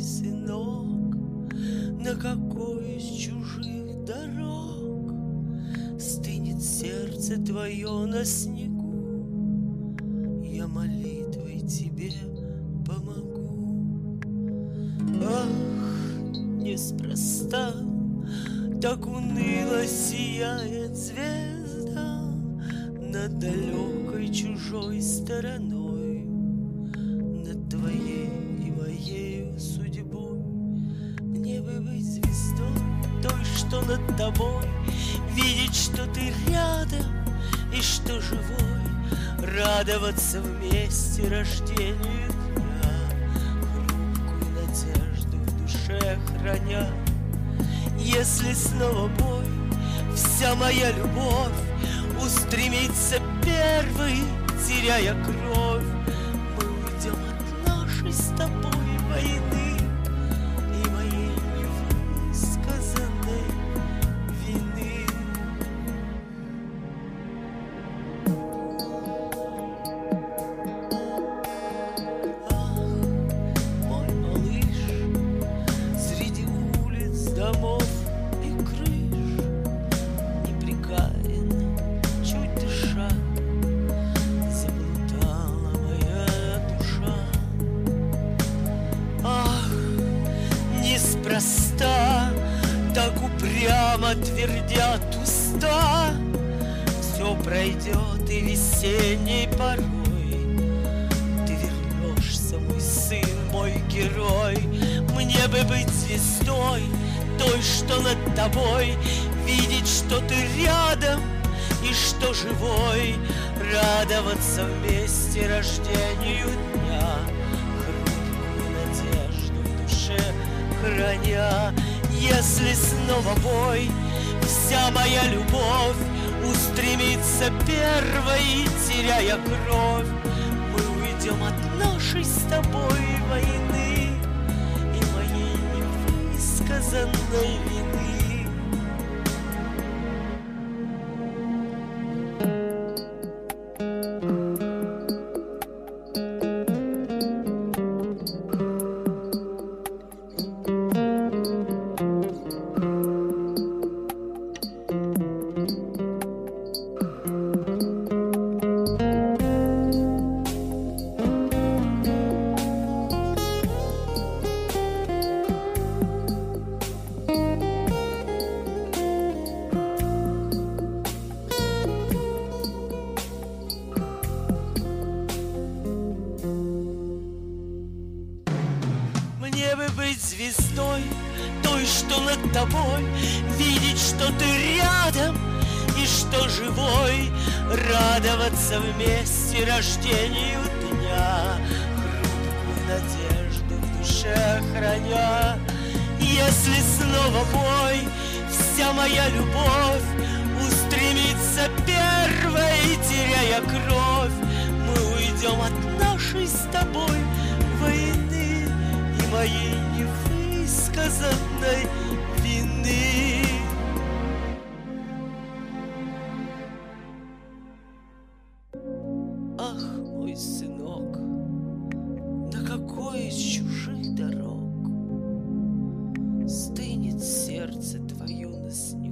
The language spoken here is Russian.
сынок, На какой из чужих дорог Стынет сердце твое на снегу, Я молитвой тебе помогу. Ах, неспроста так уныло сияет звезда Над далекой чужой стороной. что над тобой, Видеть, что ты рядом и что живой, Радоваться вместе рождению дня, Хрупкую надежду в душе храня. Если снова бой, вся моя любовь Устремится первой, теряя кровь, Мы уйдем от нашей с тобой войны. снова твердят уста, Все пройдет и весенней порой. Ты вернешься, мой сын, мой герой, Мне бы быть звездой, той, что над тобой, Видеть, что ты рядом и что живой, Радоваться вместе рождению дня, Хрупкую надежду в душе храня. Если снова бой, вся моя любовь Устремится первой, теряя кровь. Мы уйдем от нашей с тобой войны И моей невысказанной вины. быть звездой Той, что над тобой Видеть, что ты рядом И что живой Радоваться вместе рождению дня. Хрупкую надежду в душе храня. Если снова мой Вся моя любовь Устремится первой, теряя кровь. Мы уйдем от нашей с тобой твоей невысказанной вины. Ах, мой сынок, на какой из чужих дорог Стынет сердце твое на снегу.